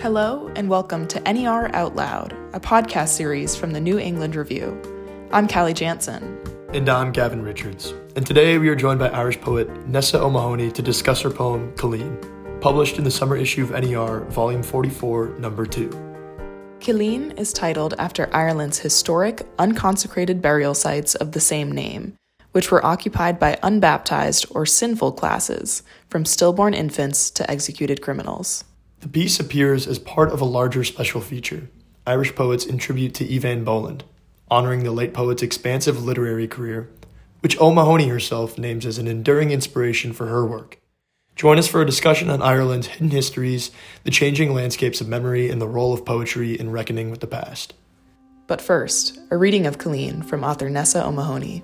Hello, and welcome to NER Out Loud, a podcast series from the New England Review. I'm Cali Jantzen. And I'm Gavin Richards. And today we are joined by Irish poet Nessa O'Mahony to discuss her poem, Cillín, published in the summer issue of NER, volume 44, number 2. Cillín is titled after Ireland's historic, unconsecrated burial sites of the same name, which were occupied by unbaptized or sinful classes, from stillborn infants to executed criminals. The piece appears as part of a larger special feature Irish Poets in Tribute to Eavan Boland, honoring the late poet's expansive literary career, which O'Mahony herself names as an enduring inspiration for her work. Join us for a discussion on Ireland's hidden histories, the changing landscapes of memory, and the role of poetry in reckoning with the past. But first, a reading of Cillín from author Nessa O'Mahony.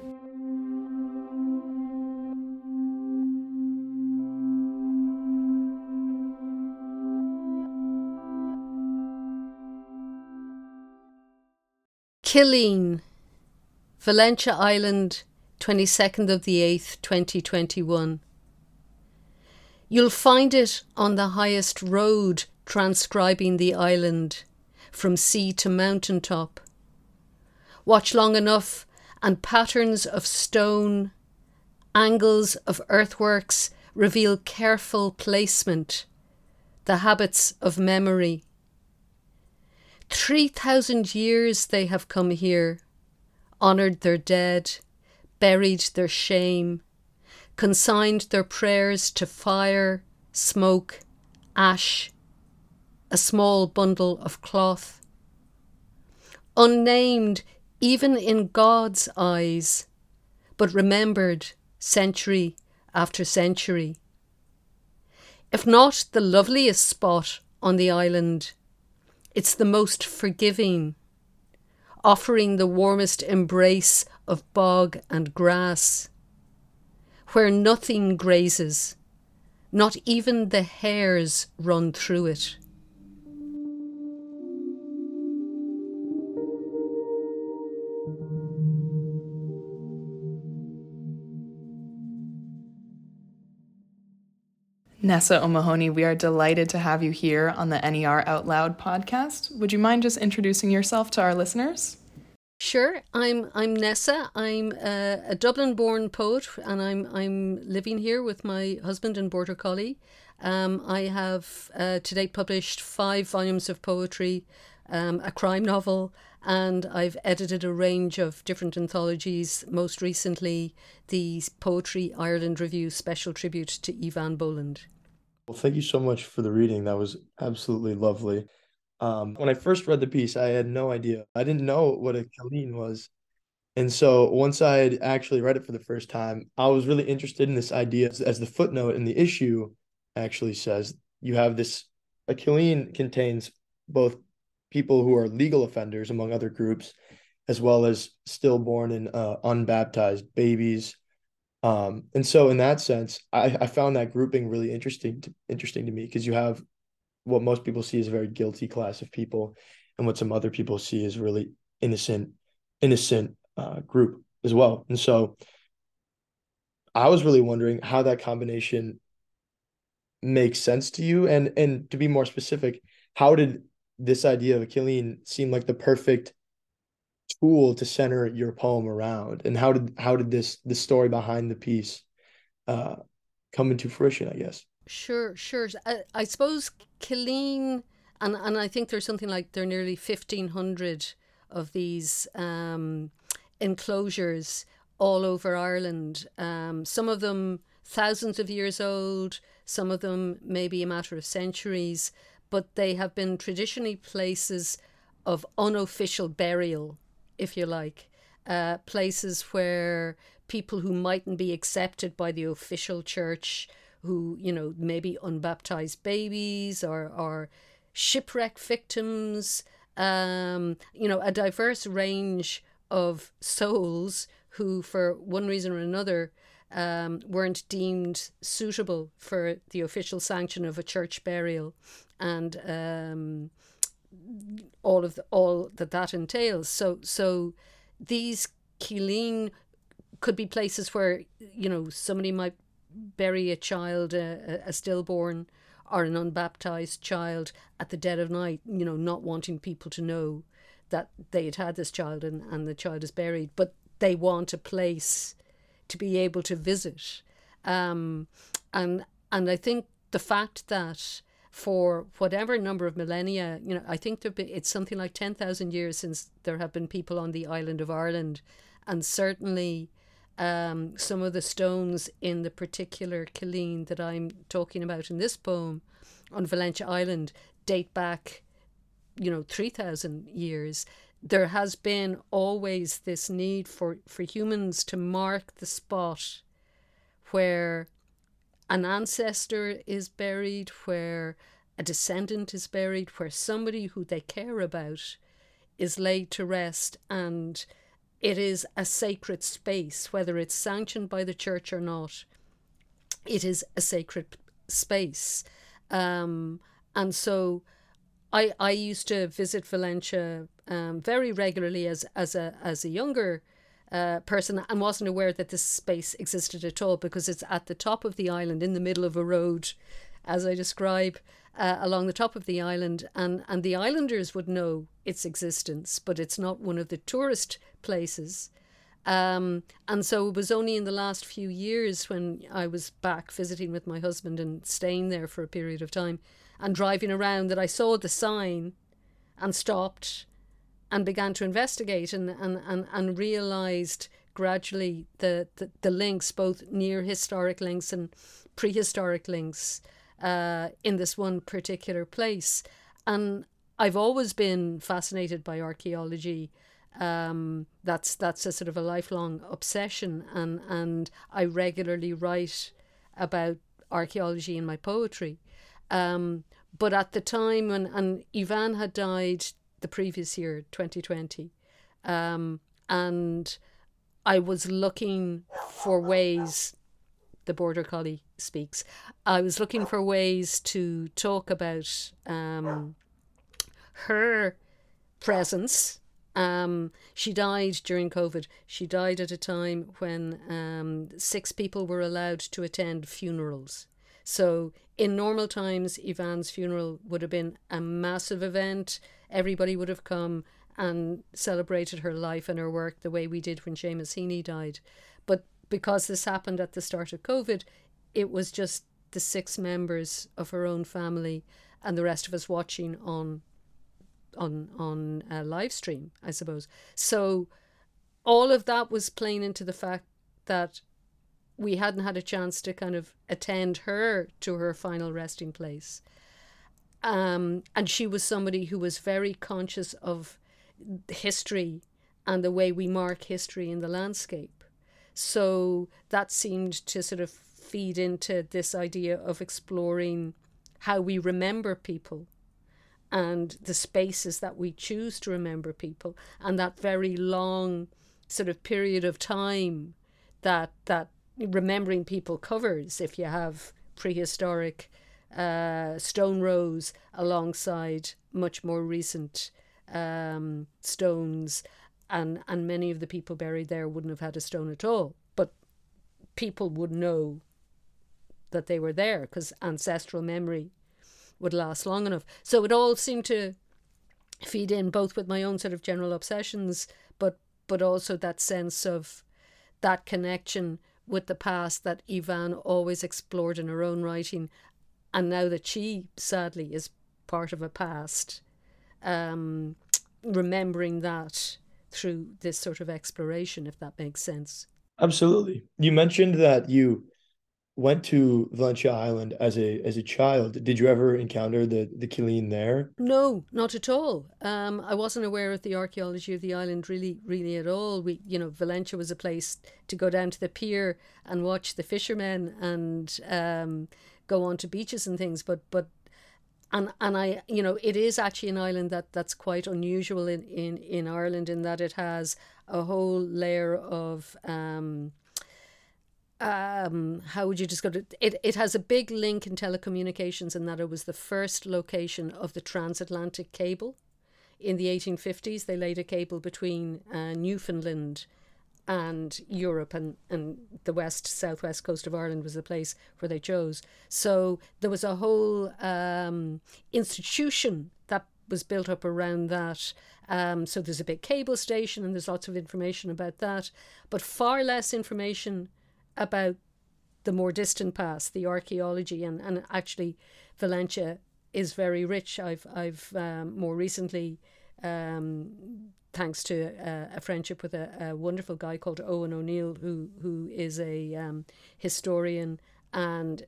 Cillín, Valentia Island, 22nd of the 8th, 2021. You'll find it on the highest road transcribing the island, from sea to mountain top. Watch long enough, and patterns of stone, angles of earthworks reveal careful placement, the habits of memory. Three thousand years they have come here, honoured their dead, buried their shame, consigned their prayers to fire, smoke, ash, a small bundle of cloth. Unnamed even in God's eyes, but remembered century after century. If not the loveliest spot on the island, it's the most forgiving, offering the warmest embrace of bog and grass, where nothing grazes, not even the hares run through it. Nessa O'Mahony, we are delighted to have you here on the NER Out Loud podcast. Would you mind just introducing yourself to our listeners? Sure, I'm I'm Nessa. I'm a, a Dublin-born poet, and I'm I'm living here with my husband and border collie. Um, I have uh, to date published five volumes of poetry, um, a crime novel, and I've edited a range of different anthologies. Most recently, the Poetry Ireland Review special tribute to Eavan Boland. Well, thank you so much for the reading. That was absolutely lovely. Um, when I first read the piece, I had no idea. I didn't know what a Killeen was. And so once I had actually read it for the first time, I was really interested in this idea. As the footnote in the issue actually says, you have this a Killeen contains both people who are legal offenders, among other groups, as well as stillborn and uh, unbaptized babies, um, and so in that sense, I, I found that grouping really interesting to, interesting to me because you have what most people see as a very guilty class of people and what some other people see as really innocent innocent uh, group as well. And so I was really wondering how that combination makes sense to you and and to be more specific, how did this idea of a Killeen seem like the perfect tool to center your poem around? And how did how did this the story behind the piece uh come into fruition i guess? Sure sure. I, I suppose Killeen and and i think there's something like there are nearly 1500 of these um enclosures all over ireland. Um some of them thousands of years old some of them maybe a matter of centuries but they have been traditionally places of unofficial burial if you like, uh, places where people who mightn't be accepted by the official church, who, you know, maybe unbaptized babies or, or shipwreck victims, um, you know, a diverse range of souls who, for one reason or another, um, weren't deemed suitable for the official sanction of a church burial. And um, all of the, all that that entails. So so these Killeen could be places where you know somebody might bury a child, a, a stillborn, or an unbaptized child at the dead of night, you know, not wanting people to know that they had had this child and, and the child is buried, but they want a place to be able to visit. Um, and and I think the fact that for whatever number of millennia, you know, I think there be, it's something like 10,000 years since there have been people on the island of Ireland. And certainly um, some of the stones in the particular Killeen that I'm talking about in this poem on Valentia Island date back, you know, 3,000 years. There has been always this need for, for humans to mark the spot where an ancestor is buried, where a descendant is buried, where somebody who they care about is laid to rest, and it is a sacred space, whether it's sanctioned by the church or not. It is a sacred space. Um, and so I, I used to visit Valentia um, very regularly as, as, a, as a younger uh, person and wasn't aware that this space existed at all because it's at the top of the island in the middle of a road, as I describe, uh, along the top of the island. And, and the islanders would know its existence, but it's not one of the tourist places. Um, and so it was only in the last few years when I was back visiting with my husband and staying there for a period of time and driving around that I saw the sign and stopped and began to investigate and, and, and, and realized gradually the, the, the links, both near historic links and prehistoric links, uh, in this one particular place. And I've always been fascinated by archaeology. Um, that's that's a sort of a lifelong obsession, and and I regularly write about archaeology in my poetry. Um, but at the time when and Eavan had died the previous year, 2020. Um, and I was looking for ways, the border collie speaks, I was looking for ways to talk about um, her presence. Um, she died during COVID. She died at a time when um, six people were allowed to attend funerals. So, in normal times, Eavan's funeral would have been a massive event everybody would have come and celebrated her life and her work the way we did when Seamus Heaney died. But because this happened at the start of COVID, it was just the six members of her own family and the rest of us watching on on on a live stream, I suppose. So all of that was playing into the fact that we hadn't had a chance to kind of attend her to her final resting place. Um, and she was somebody who was very conscious of history and the way we mark history in the landscape. So that seemed to sort of feed into this idea of exploring how we remember people and the spaces that we choose to remember people and that very long sort of period of time that that remembering people covers if you have prehistoric uh, stone rows alongside much more recent um, stones, and and many of the people buried there wouldn't have had a stone at all, but people would know that they were there because ancestral memory would last long enough. So it all seemed to feed in both with my own sort of general obsessions, but but also that sense of that connection with the past that Eavan always explored in her own writing and now that she sadly is part of a past, um, remembering that through this sort of exploration, if that makes sense. Absolutely. You mentioned that you went to Valentia Island as a as a child. Did you ever encounter the the Killeen there? No, not at all. Um, I wasn't aware of the archaeology of the island really, really at all. We, you know, Valentia was a place to go down to the pier and watch the fishermen and um, go on to beaches and things, but but and and I you know it is actually an island that that's quite unusual in in in Ireland in that it has a whole layer of um um how would you describe it? It it has a big link in telecommunications in that it was the first location of the transatlantic cable. In the 1850s they laid a cable between uh, Newfoundland and Europe and, and the west southwest coast of Ireland was the place where they chose. So there was a whole um, institution that was built up around that. Um, so there's a big cable station and there's lots of information about that, but far less information about the more distant past, the archaeology, and, and actually Valentia is very rich. I've I've um, more recently um, thanks to uh, a friendship with a, a, wonderful guy called Owen O'Neill, who who is a um, historian and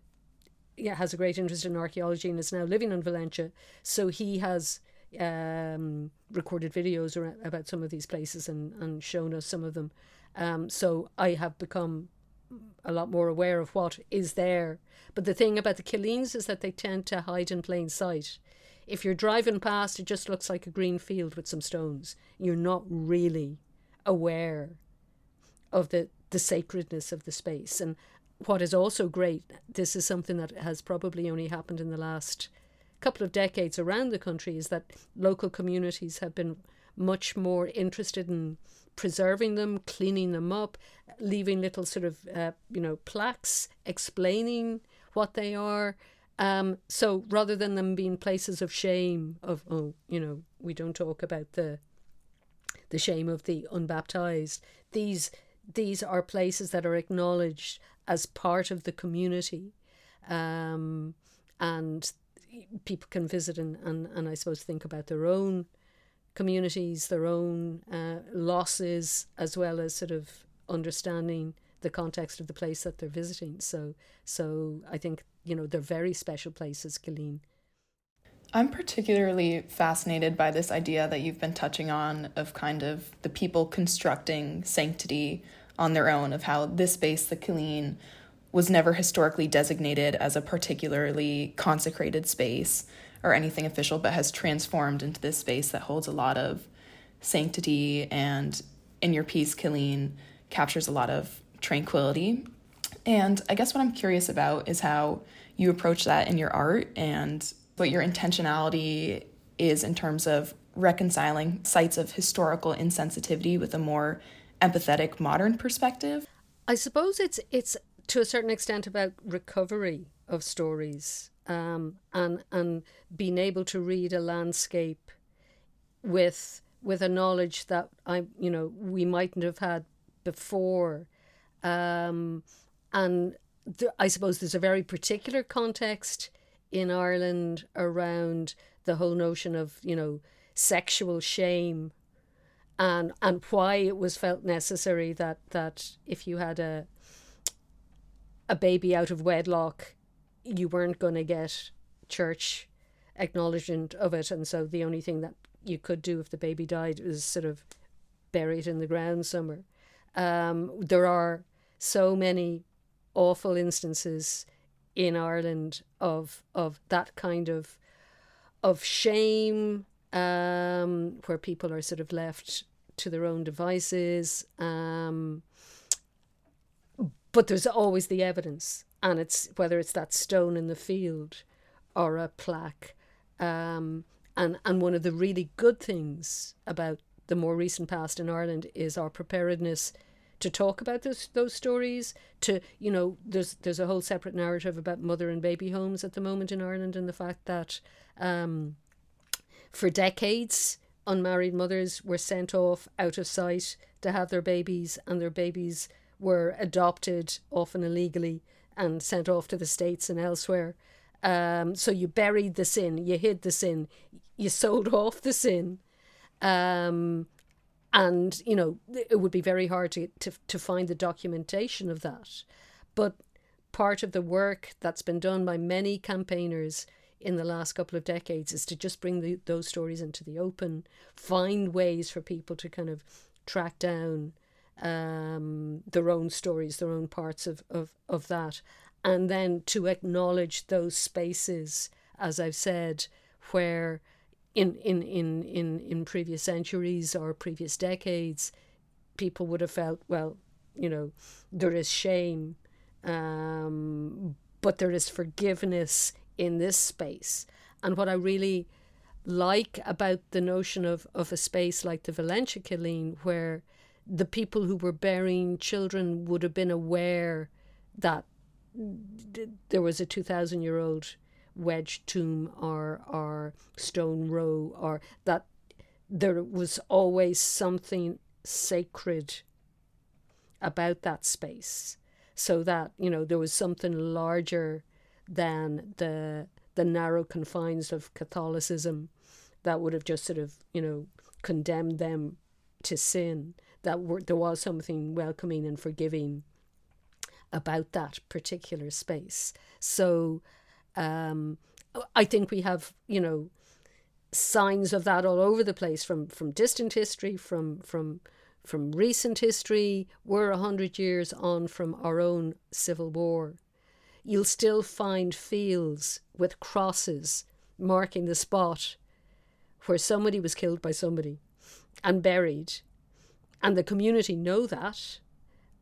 yeah, has a great interest in archaeology and is now living in Valentia. So he has um, recorded videos about some of these places and, and shown us some of them. Um, so I have become a lot more aware of what is there. But the thing about the Killeens is that they tend to hide in plain sight if you're driving past, it just looks like a green field with some stones. You're not really aware of the, the sacredness of the space. And what is also great, this is something that has probably only happened in the last couple of decades around the country, is that local communities have been much more interested in preserving them, cleaning them up, leaving little sort of, uh, you know, plaques explaining what they are, um, so rather than them being places of shame, of oh, you know, we don't talk about the the shame of the unbaptized. These these are places that are acknowledged as part of the community, um, and people can visit and, and, and I suppose think about their own communities, their own uh, losses, as well as sort of understanding the context of the place that they're visiting. So, so I think you know they're very special places, Killeen. I'm particularly fascinated by this idea that you've been touching on of kind of the people constructing sanctity on their own, of how this space, the Killeen, was never historically designated as a particularly consecrated space or anything official, but has transformed into this space that holds a lot of sanctity and in your piece, Cillín captures a lot of tranquility. And I guess what I'm curious about is how you approach that in your art and what your intentionality is in terms of reconciling sites of historical insensitivity with a more empathetic modern perspective. I suppose it's it's to a certain extent about recovery of stories um, and and being able to read a landscape with with a knowledge that I you know we mightn't have had before um, and th- I suppose there's a very particular context in Ireland around the whole notion of, you know, sexual shame and and why it was felt necessary that that if you had a a baby out of wedlock you weren't going to get church acknowledgement of it. And so the only thing that you could do if the baby died was sort of bury it in the ground somewhere. Um, there are so many awful instances in Ireland of of that kind of of shame um, where people are sort of left to their own devices. Um, but there's always the evidence, and it's whether it's that stone in the field or a plaque. Um, and and one of the really good things about the more recent past in Ireland is our preparedness to talk about those those stories to you know there's there's a whole separate narrative about mother and baby homes at the moment in Ireland and the fact that um, for decades unmarried mothers were sent off out of sight to have their babies and their babies were adopted often illegally and sent off to the states and elsewhere. Um, so you buried the sin you hid the sin you sold off the sin. Um, and you know it would be very hard to, to, to find the documentation of that. But part of the work that's been done by many campaigners in the last couple of decades is to just bring the, those stories into the open find ways for people to kind of track down um, their own stories their own parts of, of, of that. And then to acknowledge those spaces as i've said where in in in in in previous centuries or previous decades, people would have felt well, you know, there is shame, um, but there is forgiveness in this space. And what I really like about the notion of, of a space like the Valentia Killeen, where the people who were burying children would have been aware that there was a 2,000 year old wedge tomb or, or stone row, or that there was always something sacred about that space. So that, you know, there was something larger than the the narrow confines of Catholicism that would have just sort of, you know, condemned them to sin. That were, there was something welcoming and forgiving about that particular space. So um, I think we have, you know, signs of that all over the place from from distant history, from from from recent history. We're a hundred years on from our own civil war. You'll still find fields with crosses marking the spot where somebody was killed by somebody and buried, and the community know that.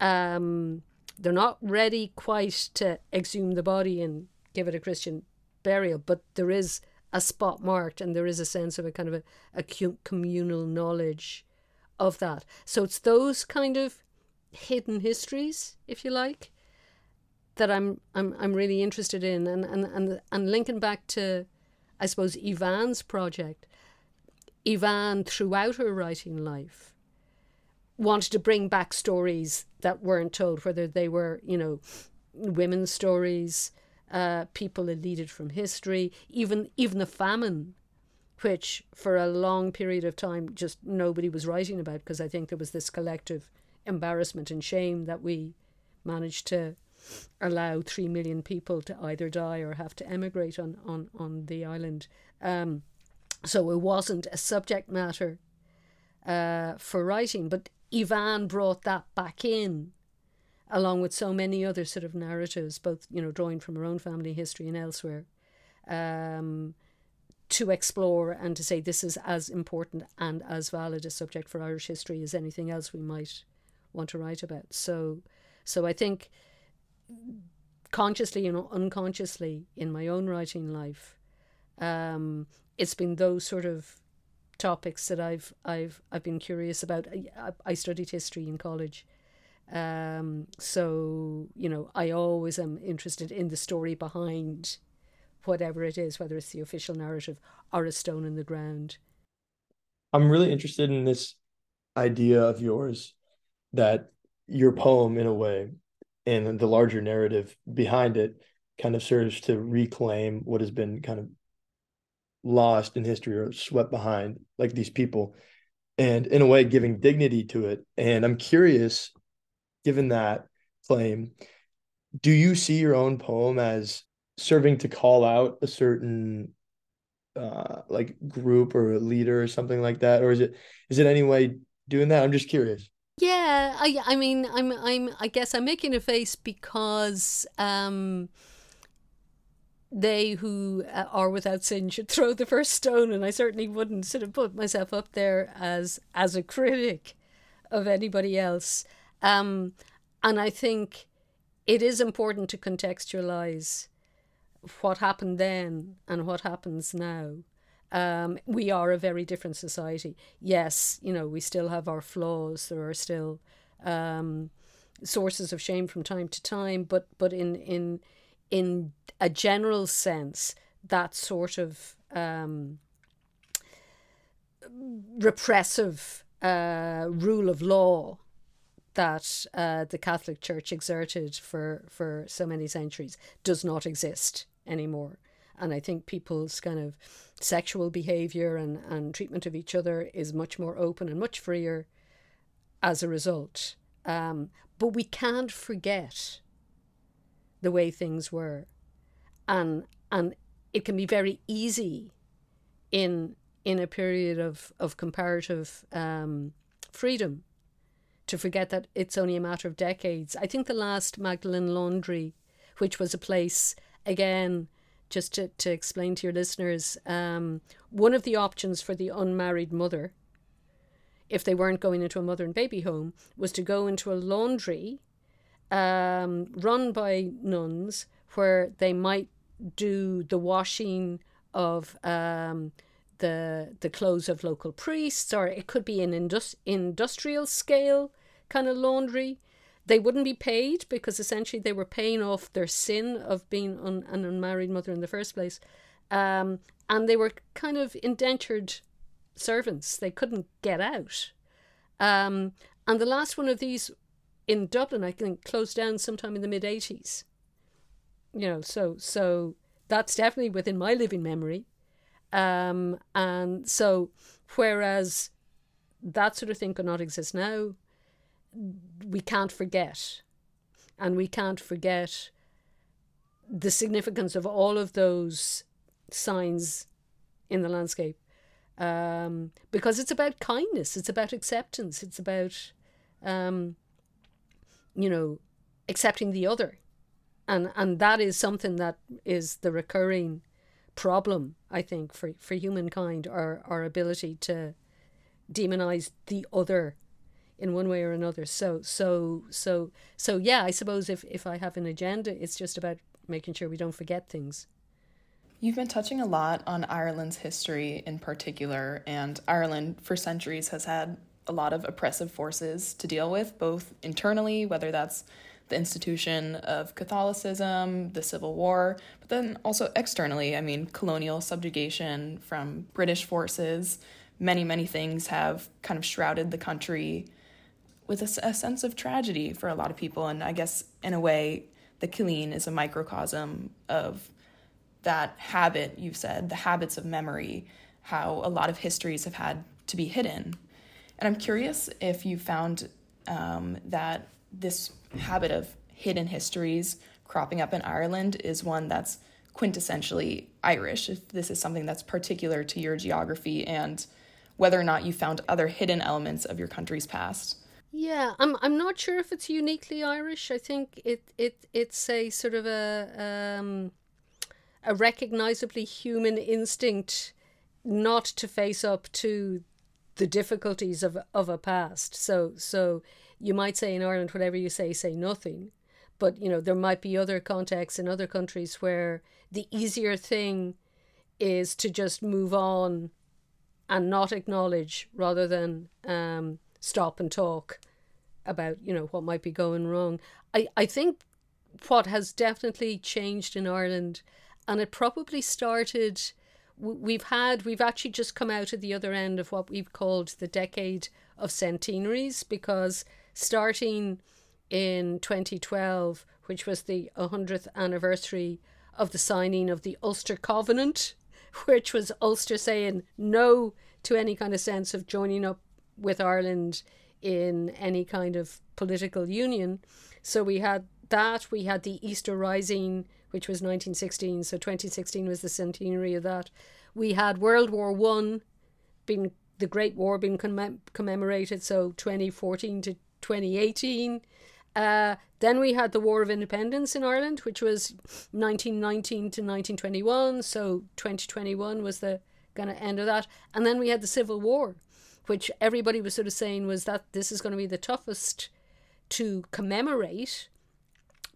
Um, they're not ready quite to exhume the body and give it a Christian burial, but there is a spot marked and there is a sense of a kind of a, a communal knowledge of that. So it's those kind of hidden histories, if you like, that I'm I'm I'm really interested in and and and, and linking back to I suppose Eavan's project. Eavan throughout her writing life wanted to bring back stories that weren't told, whether they were, you know, women's stories, uh, people eluded from history, even even the famine, which for a long period of time just nobody was writing about because I think there was this collective embarrassment and shame that we managed to allow three million people to either die or have to emigrate on on on the island. Um, so it wasn't a subject matter uh, for writing, but Eavan brought that back in, along with so many other sort of narratives, both you know drawing from her own family history and elsewhere, um, to explore and to say this is as important and as valid a subject for Irish history as anything else we might want to write about. So, so I think consciously and unconsciously in my own writing life, um, it's been those sort of topics that I've I've I've been curious about. I, I studied history in college, um, so you know I always am interested in the story behind whatever it is, whether it's the official narrative or a stone in the ground. I'm really interested in this idea of yours that your poem, in a way, and the larger narrative behind it, kind of serves to reclaim what has been kind of lost in history or swept behind like these people and in a way giving dignity to it and i'm curious given that claim do you see your own poem as serving to call out a certain uh like group or a leader or something like that? Or is it is it any way doing that? I'm just curious. Yeah i i mean i'm i'm i guess i'm making a face because um they who uh, are without sin should throw the first stone and i certainly wouldn't sort of put myself up there as as a critic of anybody else um, and i think it is important to contextualize what happened then and what happens now. Um, we are a very different society. Yes you know we still have our flaws. There are still um, sources of shame from time to time but but in in in a general sense, that sort of um, repressive uh, rule of law that uh, the Catholic Church exerted for, for so many centuries does not exist anymore. And I think people's kind of sexual behavior and, and treatment of each other is much more open and much freer as a result. Um, but we can't forget the way things were. And and it can be very easy in in a period of, of comparative um, freedom to forget that it's only a matter of decades. I think the last Magdalen Laundry, which was a place, again, just to, to explain to your listeners, um, one of the options for the unmarried mother, if they weren't going into a mother and baby home, was to go into a laundry um, run by nuns where they might do the washing of um, the the clothes of local priests, or it could be an indus- industrial scale kind of laundry. They wouldn't be paid because essentially they were paying off their sin of being un- an unmarried mother in the first place, um, and they were kind of indentured servants. They couldn't get out. Um, and the last one of these in Dublin, I think, closed down sometime in the mid eighties. You know, so so that's definitely within my living memory. Um, and so, whereas that sort of thing could not exist now, we can't forget. And we can't forget the significance of all of those signs in the landscape. Um, because it's about kindness, it's about acceptance, it's about, um, you know, accepting the other. And, and that is something that is the recurring problem, I think, for, for humankind, our, our ability to demonize the other in one way or another. So so so so yeah, I suppose if, if I have an agenda, it's just about making sure we don't forget things. You've been touching a lot on Ireland's history in particular, and Ireland for centuries has had a lot of oppressive forces to deal with, both internally, whether that's the institution of Catholicism, the Civil War, but then also externally. I mean, colonial subjugation from British forces. Many, many things have kind of shrouded the country with a, a sense of tragedy for a lot of people. And I guess, in a way, the Killeen is a microcosm of that habit, you've said, the habits of memory, how a lot of histories have had to be hidden. And I'm curious if you found um, that this habit of hidden histories cropping up in Ireland is one that's quintessentially Irish, if this is something that's particular to your geography and whether or not you found other hidden elements of your country's past. Yeah, I'm I'm not sure if it's uniquely Irish. I think it it it's a sort of a um, a recognizably human instinct not to face up to the difficulties of of a past. So so you might say in Ireland, whatever you say, say nothing. But, you know, there might be other contexts in other countries where the easier thing is to just move on and not acknowledge rather than um, stop and talk about, you know, what might be going wrong. I, I think what has definitely changed in Ireland, and it probably started we've had we've actually just come out at the other end of what we've called the decade of centenaries because starting in 2012, which was the 100th anniversary of the signing of the Ulster Covenant, which was Ulster saying no to any kind of sense of joining up with Ireland in any kind of political union. So we had that, we had the Easter Rising, which was 1916, so 2016 was the centenary of that. We had World War One being the Great War being commem- commemorated, so 2014 to 2018. Uh, then we had the War of Independence in Ireland, which was 1919 to 1921. So 2021 was the kind of end of that. And then we had the Civil War, which everybody was sort of saying was that this is going to be the toughest to commemorate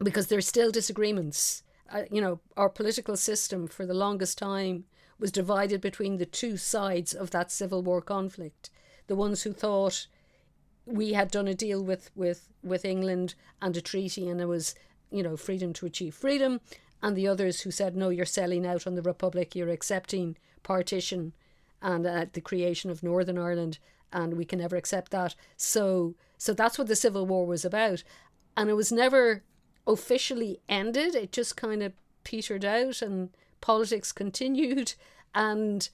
because there's still disagreements. Uh, you know, our political system for the longest time was divided between the two sides of that Civil War conflict. The ones who thought we had done a deal with, with, with England and a treaty, and there was, you know, freedom to achieve freedom, and the others who said, no, you're selling out on the Republic, you're accepting partition and uh, the creation of Northern Ireland, and we can never accept that. So, so that's what the Civil War was about, and it was never officially ended. It just kind of petered out, and politics continued, and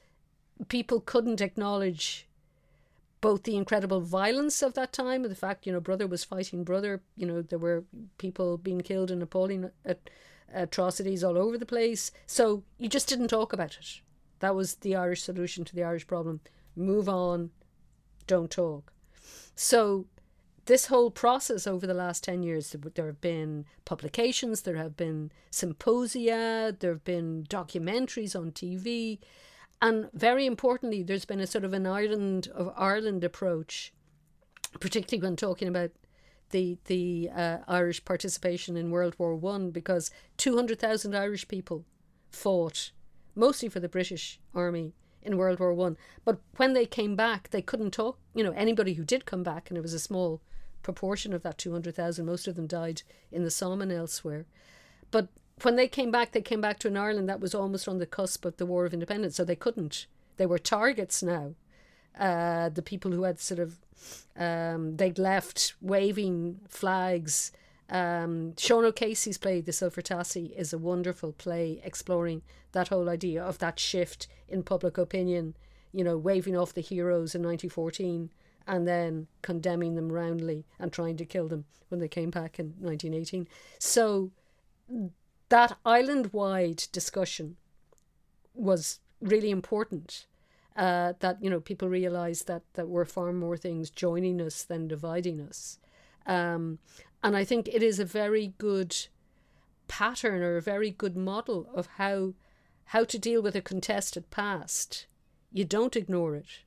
people couldn't acknowledge both the incredible violence of that time, the fact, you know, brother was fighting brother, you know, there were people being killed in appalling uh, atrocities all over the place. So you just didn't talk about it. That was the Irish solution to the Irish problem. Move on, don't talk. So this whole process over the last 10 years, there have been publications, there have been symposia, there have been documentaries on TV. And very importantly, there's been a sort of an Ireland of Ireland approach, particularly when talking about the the uh, Irish participation in World War One, because two hundred thousand Irish people fought mostly for the British Army in World War One. But when they came back, they couldn't talk. You know, anybody who did come back, and it was a small proportion of that 200,000, most of them died in the Somme and elsewhere. But when they came back, they came back to an Ireland that was almost on the cusp of the War of Independence, so they couldn't. They were targets now. Uh, the people who had sort of um, they'd left waving flags. Um, Sean O'Casey's play, The Silver Tassie, is a wonderful play exploring that whole idea of that shift in public opinion, you know, waving off the heroes in 1914 and then condemning them roundly and trying to kill them when they came back in 1918. So that island wide discussion was really important. Uh, that you know people realized that that were far more things joining us than dividing us, um, and I think it is a very good pattern or a very good model of how how to deal with a contested past. You don't ignore it.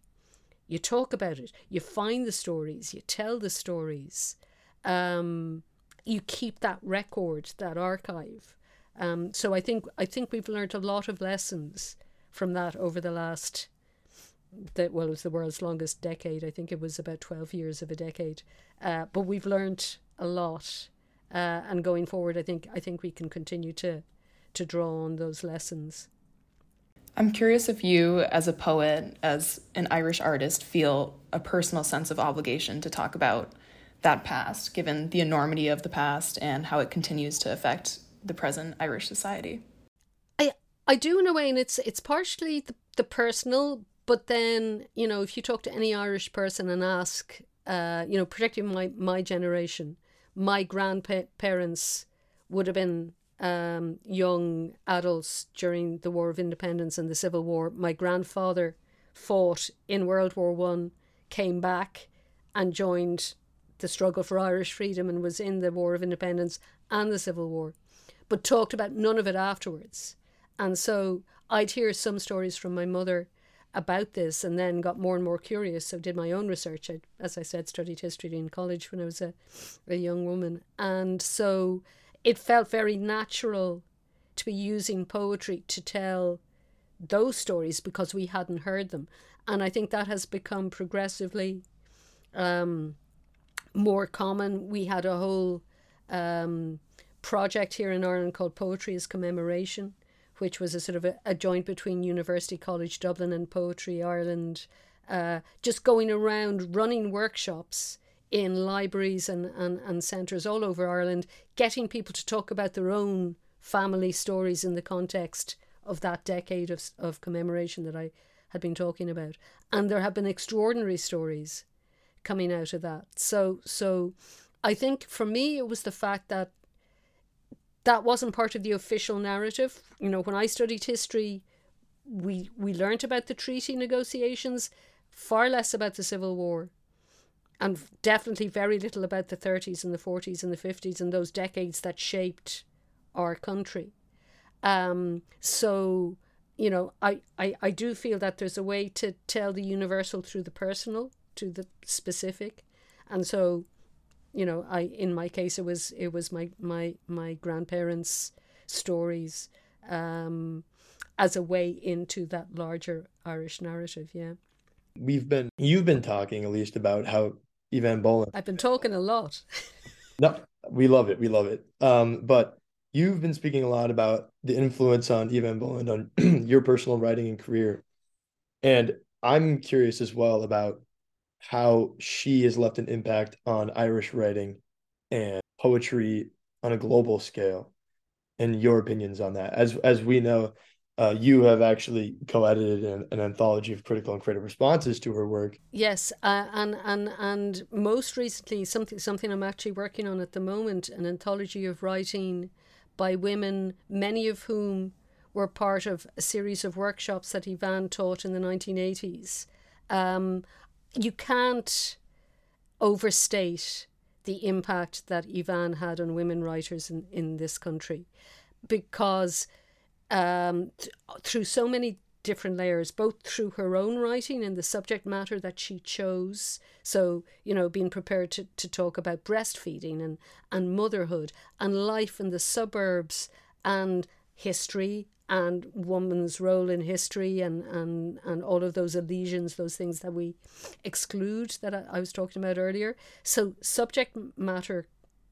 You talk about it. You find the stories. You tell the stories. Um, you keep that record, that archive. Um, so I think I think we've learned a lot of lessons from that over the last that well it was the world's longest decade. I think it was about twelve years of a decade. Uh, but we've learned a lot, uh, and going forward, I think I think we can continue to to draw on those lessons. I'm curious if you, as a poet, as an Irish artist, feel a personal sense of obligation to talk about that past, given the enormity of the past and how it continues to affect the present Irish society. I I do in a way, and it's it's partially the, the personal, but then you know if you talk to any Irish person and ask, uh, you know, particularly my my generation, my grandparents would have been um, young adults during the War of Independence and the Civil War. My grandfather fought in World War One, came back, and joined the struggle for Irish freedom and was in the War of Independence and the Civil War, but talked about none of it afterwards. And so I'd hear some stories from my mother about this and then got more and more curious. So did my own research. I, as I said, studied history in college when I was a, a young woman. And so it felt very natural to be using poetry to tell those stories because we hadn't heard them. And I think that has become progressively um, more common. We had a whole um, project here in Ireland called Poetry as Commemoration, which was a sort of a, a joint between University College Dublin and Poetry Ireland, uh, just going around running workshops in libraries and, and, and centres all over Ireland, getting people to talk about their own family stories in the context of that decade of, of commemoration that I had been talking about. And there have been extraordinary stories coming out of that. So so I think for me it was the fact that that wasn't part of the official narrative. You know, when I studied history, we we learnt about the treaty negotiations, far less about the Civil War and definitely very little about the 30s and the 40s and the 50s and those decades that shaped our country. Um, so, you know, I, I, I do feel that there's a way to tell the universal through the personal to the specific. And so, you know, I in my case it was it was my my my grandparents' stories um, as a way into that larger Irish narrative. Yeah. We've been you've been talking at least about how Eavan Boland. I've been talking a lot. no, we love it. We love it. Um, but you've been speaking a lot about the influence on Eavan Boland on your personal writing and career. And I'm curious as well about how she has left an impact on Irish writing and poetry on a global scale and your opinions on that. As as we know, uh, you have actually co-edited an, an, anthology of critical and creative responses to her work. Yes, uh, and and and most recently, something something I'm actually working on at the moment, an anthology of writing by women, many of whom were part of a series of workshops that Eavan taught in the 1980s. Um, you can't overstate the impact that Eavan had on women writers in, in this country because um, th- through so many different layers, both through her own writing and the subject matter that she chose. So, you know, being prepared to, to talk about breastfeeding and, and motherhood and life in the suburbs and history and woman's role in history and, and, and all of those elisions, those things that we exclude that I, I was talking about earlier. So, subject matter,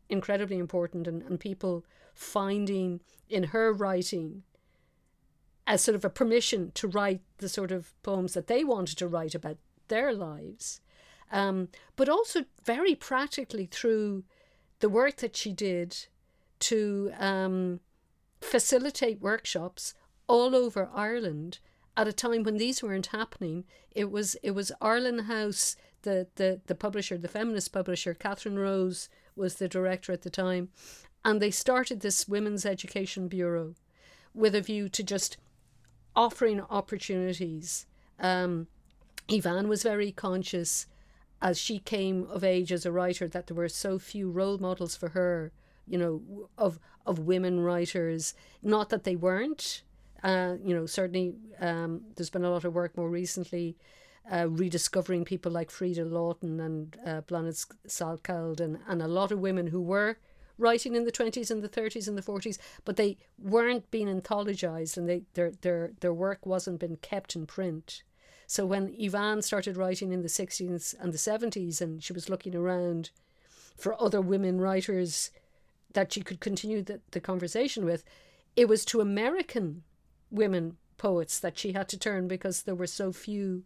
incredibly important, and, and people finding in her writing as sort of a permission to write the sort of poems that they wanted to write about their lives, um, but also very practically through the work that she did to um, facilitate workshops all over Ireland at a time when these weren't happening. It was it was Arlen House, the the the publisher, the feminist publisher, Catherine Rose was the director at the time, and they started this women's education bureau with a view to just offering opportunities. Um, Eavan was very conscious as she came of age as a writer that there were so few role models for her, you know, of of women writers. Not that they weren't, uh, you know, certainly um, there's been a lot of work more recently. Uh, rediscovering people like Freda Laughton and uh, Blanaid Salkeld and, and a lot of women who were writing in the 20s and the 30s and the 40s, but they weren't being anthologized and they, their, their, their work wasn't being kept in print. So when Eavan started writing in the 60s and the 70s, and she was looking around for other women writers that she could continue the, the conversation with, it was to American women poets that she had to turn because there were so few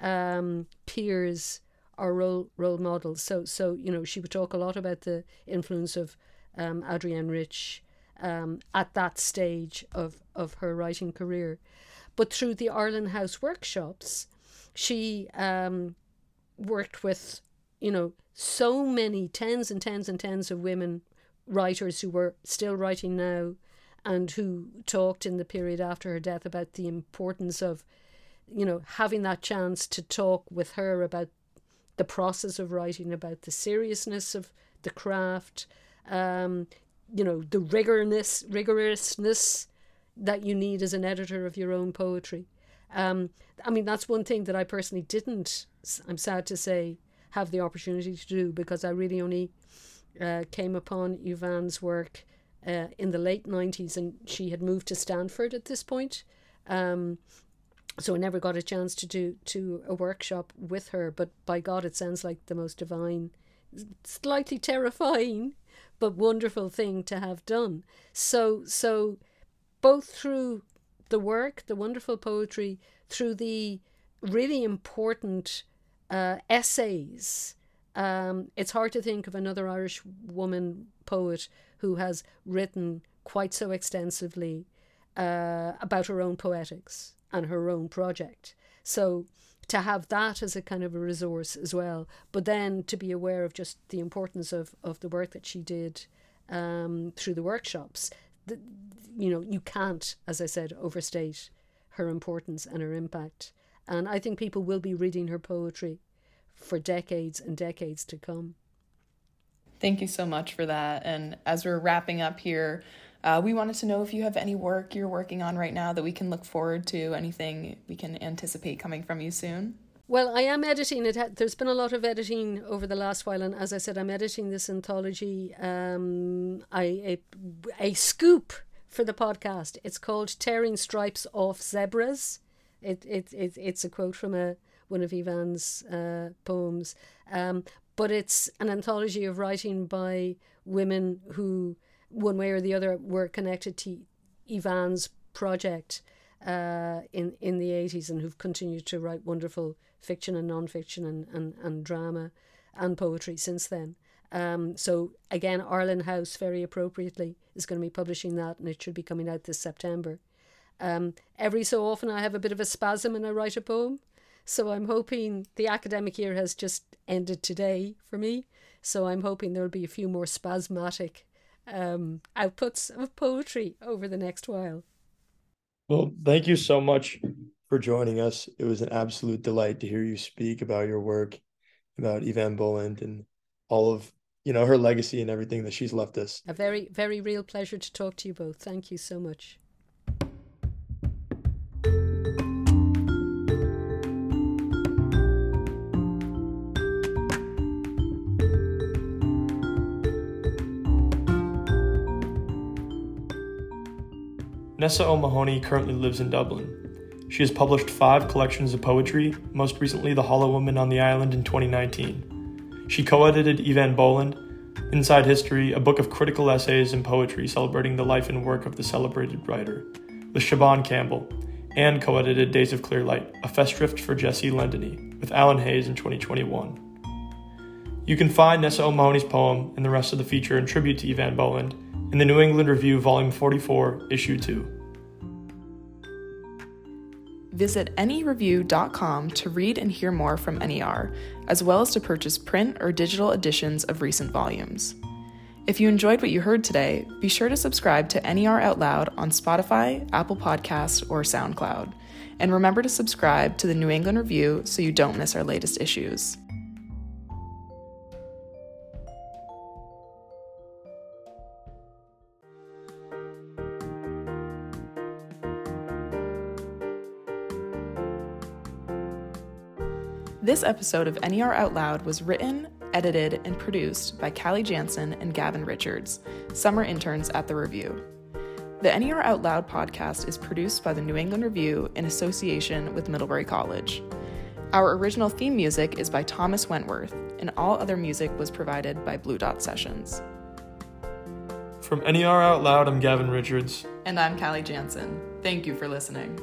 um, peers or role role models. So so you know she would talk a lot about the influence of um, Adrienne Rich um, at that stage of of her writing career. But through the Arlen House workshops, she um, worked with, you know, so many tens and tens and tens of women writers who were still writing now and who talked in the period after her death about the importance of, you know, having that chance to talk with her about the process of writing, about the seriousness of the craft, um, you know, the rigorness, rigorousness that you need as an editor of your own poetry. Um, I mean, that's one thing that I personally didn't, I'm sad to say, have the opportunity to do because I really only uh, came upon Eavan's work uh, in the late 90s and she had moved to Stanford at this point. Um, so I never got a chance to do to a workshop with her, but by God, it sounds like the most divine, slightly terrifying, but wonderful thing to have done. So, so both through the work, the wonderful poetry, through the really important uh, essays. Um, it's hard to think of another Irish woman poet who has written quite so extensively uh, about her own poetics and her own project. So to have that as a kind of a resource as well, but then to be aware of just the importance of, of the work that she did um, through the workshops the, you know, you can't, as I said, overstate her importance and her impact. And I think people will be reading her poetry for decades and decades to come. Thank you so much for that. And as we're wrapping up here, uh, we wanted to know if you have any work you're working on right now that we can look forward to, anything we can anticipate coming from you soon. Well, I am editing it. There's been a lot of editing over the last while, and as I said, I'm editing this anthology. Um, I a, a scoop for the podcast. It's called "Tearing Stripes Off Zebras." It it, it it's a quote from a one of Eavan's uh, poems, um, but it's an anthology of writing by women who, one way or the other, were connected to Eavan's project uh, in in the eighties and who've continued to write wonderful fiction and non-fiction and, and, and drama and poetry since then. Um, so again, Arlen House very appropriately is going to be publishing that, and it should be coming out this September. Um, every so often, I have a bit of a spasm and I write a poem. So I'm hoping the academic year has just ended today for me. So I'm hoping there'll be a few more spasmodic um, outputs of poetry over the next while. Well, thank you so much for joining us. It was an absolute delight to hear you speak about your work, about Eavan Boland and all of you know her legacy and everything that she's left us. A very, very real pleasure to talk to you both. Thank you so much. Nessa O'Mahony currently lives in Dublin. She has published five collections of poetry, most recently The Hollow Woman on the Island in 2019. She co edited Eavan Boland, Inside History, a book of critical essays and poetry celebrating the life and work of the celebrated writer, with Siobhan Campbell, and co edited Days of Clear Light, a festschrift for Jessie Lendennie, with Alan Hayes in 2021. You can find Nessa O'Mahony's poem and the rest of the feature in tribute to Eavan Boland in the New England Review, Volume 44, Issue 2. Visit nereview.com to read and hear more from NER, as well as to purchase print or digital editions of recent volumes. If you enjoyed what you heard today, be sure to subscribe to NER Out Loud on Spotify, Apple Podcasts, or SoundCloud. And remember to subscribe to the New England Review so you don't miss our latest issues. This episode of NER Out Loud was written, edited, and produced by Cali Jantzen and Gavin Richards, summer interns at The Review. The NER Out Loud podcast is produced by the New England Review in association with Middlebury College. Our original theme music is by Thomas Wentworth, and all other music was provided by Blue Dot Sessions. From NER Out Loud, I'm Gavin Richards. And I'm Cali Jantzen. Thank you for listening.